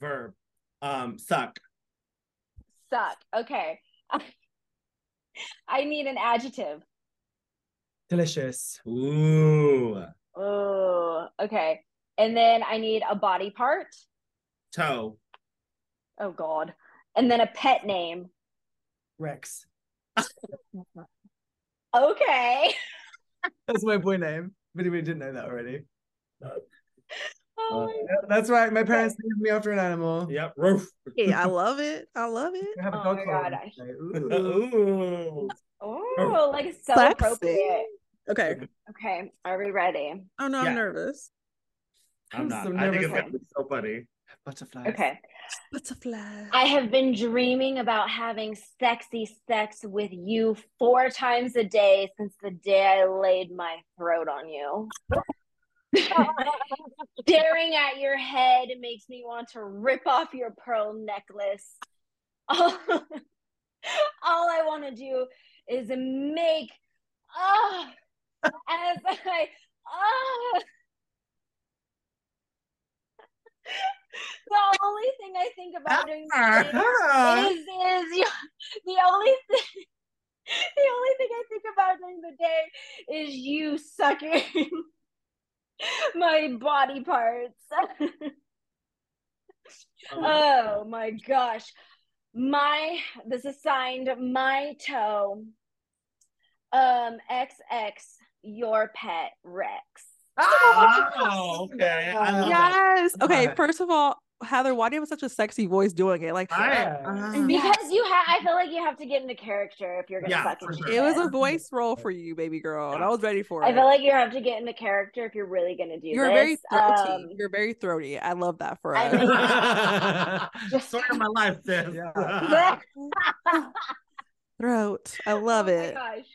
Speaker 4: Verb. Um. Suck.
Speaker 1: Suck okay i need an adjective
Speaker 3: Delicious.
Speaker 4: Ooh.
Speaker 1: Oh, okay. And then I need a body part.
Speaker 4: Toe.
Speaker 1: Oh God. And then a pet name.
Speaker 3: Rex.
Speaker 1: Okay.
Speaker 3: That's my boy name. But anybody didn't know that already.
Speaker 1: Oh uh,
Speaker 3: my That's right. My parents named me after an animal.
Speaker 4: Yep. Roof.
Speaker 2: Hey, I love it. I love it.
Speaker 3: I have a
Speaker 1: Oh
Speaker 3: dog
Speaker 1: my
Speaker 3: collar.
Speaker 1: God.
Speaker 3: Like, ooh.
Speaker 4: Ooh.
Speaker 1: Oh, like so
Speaker 2: Sexy.
Speaker 1: appropriate.
Speaker 2: Okay.
Speaker 1: Okay, are we ready?
Speaker 2: Oh no,
Speaker 4: Yeah.
Speaker 2: I'm nervous.
Speaker 4: I'm
Speaker 3: I'm
Speaker 4: not.
Speaker 3: so
Speaker 4: I think it's
Speaker 3: nervous.
Speaker 4: gonna be so funny.
Speaker 3: Butterflies.
Speaker 1: Okay.
Speaker 2: Butterfly.
Speaker 1: I have been dreaming about having sexy sex with you four times a day since the day I laid my throat on you. Staring at your head makes me want to rip off your pearl necklace. All, all I want to do is make ah as I ah. The only thing I think about during the day is is you, the only thing the only thing I think about during the day is you sucking my body parts. oh my gosh. My this is signed my toe. Um XX your pet Rex.
Speaker 4: Oh, okay. I love that.
Speaker 2: Yes. Okay. First of all, Heather, why do you have such a sexy voice doing it? Like
Speaker 4: I, uh,
Speaker 1: Because you have I feel like you have to get into character if you're gonna
Speaker 4: Yeah,
Speaker 1: suck
Speaker 4: for
Speaker 1: into
Speaker 4: sure.
Speaker 2: it was a voice role for you, baby girl, and I was ready for
Speaker 1: I
Speaker 2: it.
Speaker 1: I feel like you have to get into character if you're really gonna do
Speaker 2: You're
Speaker 1: this.
Speaker 2: very throaty.
Speaker 1: Um,
Speaker 2: You're very throaty. I love that for
Speaker 1: I
Speaker 2: us.
Speaker 1: mean- Just-
Speaker 4: Story of my life, sis.
Speaker 3: Yeah.
Speaker 2: Throat. I love
Speaker 1: oh
Speaker 2: it.
Speaker 1: My gosh.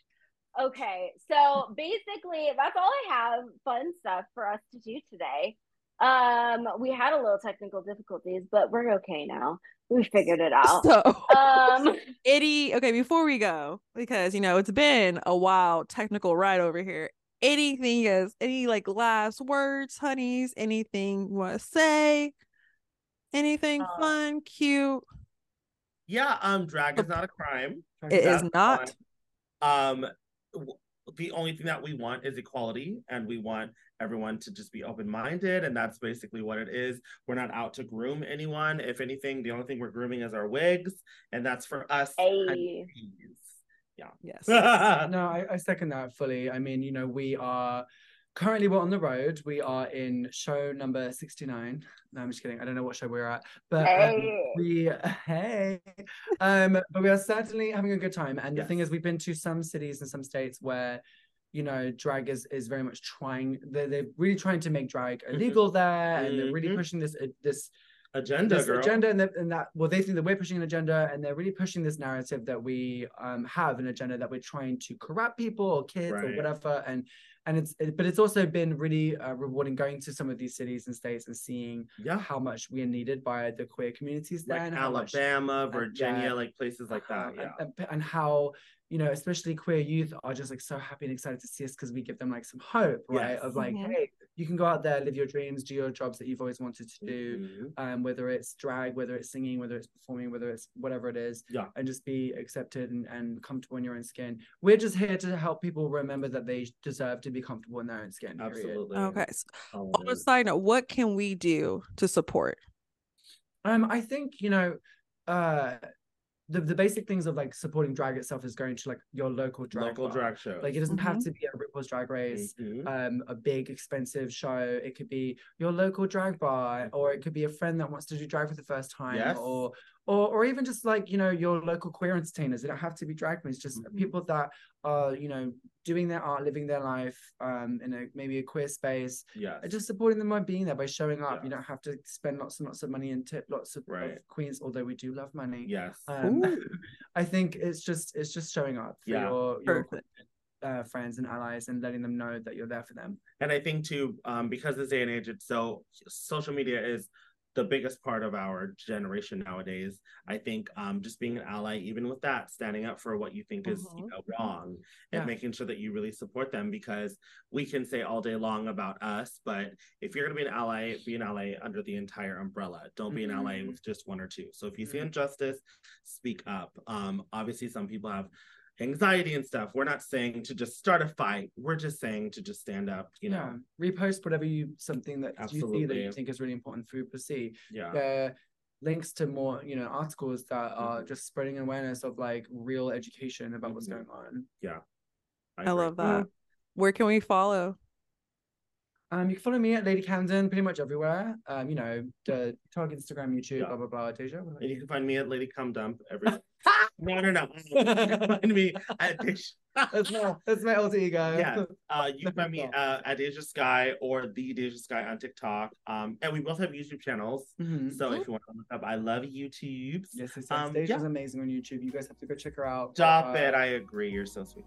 Speaker 1: Okay, so basically, that's all I have. Fun stuff for us to do today. Um, we had a little technical difficulties, but we're okay now. We figured it out.
Speaker 2: So,
Speaker 1: Um,
Speaker 2: Itty, okay, before we go, because you know it's been a wild technical ride over here. Anything is any like last words, honeys, anything you want to say? Anything
Speaker 4: Uh,
Speaker 2: fun, cute?
Speaker 4: Yeah, um, drag is not a crime.
Speaker 2: It is not.
Speaker 4: fine. Um, w- the only thing that we want is equality, and we want everyone to just be open minded, and that's basically what it is. We're not out to groom anyone. If anything, the only thing we're grooming is our wigs, and that's for us.
Speaker 1: Hey.
Speaker 2: Yes.
Speaker 3: No, I, I second that fully. I mean, you know, we are currently we're on the road. We are in show number 69. No, I'm just kidding. I don't know what show we're at. But um,
Speaker 1: Hey.
Speaker 3: we hey. Um, but we are certainly having a good time. And the thing is we've been to some cities and some states where you know, drag is, is very much trying. They're, they're really trying to make drag illegal there, and they're really
Speaker 4: Mhm.
Speaker 3: pushing this uh, this
Speaker 4: Agenda,
Speaker 3: this
Speaker 4: girl.
Speaker 3: agenda and, that- and that well they think that we're pushing an agenda and they're really pushing this narrative that we um have an agenda that we're trying to corrupt people or kids or whatever and and it's it, but it's also been really uh, rewarding going to some of these cities and states and seeing
Speaker 4: Yeah.
Speaker 3: how much we are needed by the queer communities there
Speaker 4: Like
Speaker 3: and how much
Speaker 4: Alabama, Virginia,
Speaker 3: yeah.
Speaker 4: like places like that.
Speaker 3: um,
Speaker 4: Yeah.
Speaker 3: and, and, and how you know especially queer youth are just like so happy and excited to see us because we give them like some hope right
Speaker 4: Yes.
Speaker 3: of like
Speaker 2: Mhm.
Speaker 3: hey you can go out there live your dreams do your jobs that you've always wanted to do
Speaker 4: Mhm.
Speaker 3: um, whether it's drag, whether it's singing, whether it's performing, whether it's whatever it is,
Speaker 4: Yeah.
Speaker 3: and just be accepted and, and comfortable in your own skin. We're just here to help people remember that they deserve to be comfortable in their own skin. period.
Speaker 4: Absolutely.
Speaker 2: Okay. so on
Speaker 4: it
Speaker 2: a side note, what can we do to support?
Speaker 3: Um, I think you know, uh, the the basic things of like supporting drag itself is going to like your local drag
Speaker 4: Local
Speaker 3: bar.
Speaker 4: drag show.
Speaker 3: Like it doesn't have to be a RuPaul's Drag Race.
Speaker 4: Mhm.
Speaker 3: um, a big expensive show. It could be your local drag bar, or it could be a friend that wants to do drag for the first time,
Speaker 4: Yes.
Speaker 3: or or or even just like you know your local queer entertainers. They don't have to be drag queens. Just
Speaker 4: Mhm.
Speaker 3: people that are you know doing their art, living their life um, in a maybe a queer space.
Speaker 4: yeah
Speaker 3: and Just supporting them by being there, by showing up. You don't have to spend lots and lots of money and tip lots of, of queens, although we do love money.
Speaker 4: Yes.
Speaker 3: Um, I think it's just it's just showing up for
Speaker 4: Yeah.
Speaker 3: your your
Speaker 2: Perfect.
Speaker 3: uh, friends and allies and letting them know that you're there for them.
Speaker 4: And I think too, um, because this day and age, it's so social media is the biggest part of our generation nowadays. I think um, just being an ally, even with that, standing up for what you think is you
Speaker 2: Mhm.
Speaker 4: know, wrong, and making sure that you really support them, because we can say all day long about us, but if you're going to be an ally, be an ally under the entire umbrella. Don't be an ally
Speaker 3: Mhm.
Speaker 4: with just one or two. So if you see
Speaker 3: Mhm.
Speaker 4: injustice, speak up. Um, obviously, some people have anxiety and stuff. We're not saying to just start a fight. We're just saying to just stand up, you know.
Speaker 3: Yeah. Repost whatever you something that you see that you think is really important for people to see.
Speaker 4: Yeah.
Speaker 3: There links to more, you know, articles that are
Speaker 4: Mhm.
Speaker 3: just spreading awareness of like real education about what's
Speaker 4: Mhm.
Speaker 3: going on. Yeah.
Speaker 2: I,
Speaker 4: agree.
Speaker 2: love that. Where can we follow?
Speaker 3: Um, you can follow me at Lady Camden pretty much everywhere. Um, you know, the TikTok, Instagram, YouTube,
Speaker 4: Yeah.
Speaker 3: blah blah blah. Deja,
Speaker 4: And you can find me at Lady Cum Dump every No, no, no. You can find me at Deja.
Speaker 3: that's my that's my alter ego.
Speaker 4: Yeah. Uh, you can find me uh, at Deja Skye or the Deja Skye on TikTok. Um, and we both have YouTube channels.
Speaker 3: Mhm.
Speaker 4: So if you want to look up, I love YouTube.
Speaker 3: Yes, yes, yes.
Speaker 4: Um,
Speaker 3: Deja's
Speaker 4: yeah.
Speaker 3: amazing on YouTube. You guys have to go check her out.
Speaker 4: Stop
Speaker 3: Uh,
Speaker 4: it. I agree. You're so sweet.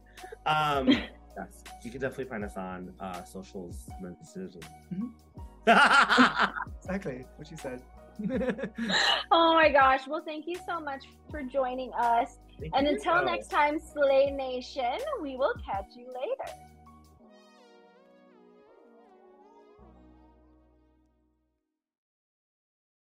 Speaker 4: Um, yes, you can definitely find us on uh, socials.
Speaker 3: Mhm. Exactly what you said.
Speaker 5: Oh my gosh. Well, thank you so much for joining us.
Speaker 4: Thank
Speaker 5: And
Speaker 4: you.
Speaker 5: until next time, Slay Nation, we will catch you later.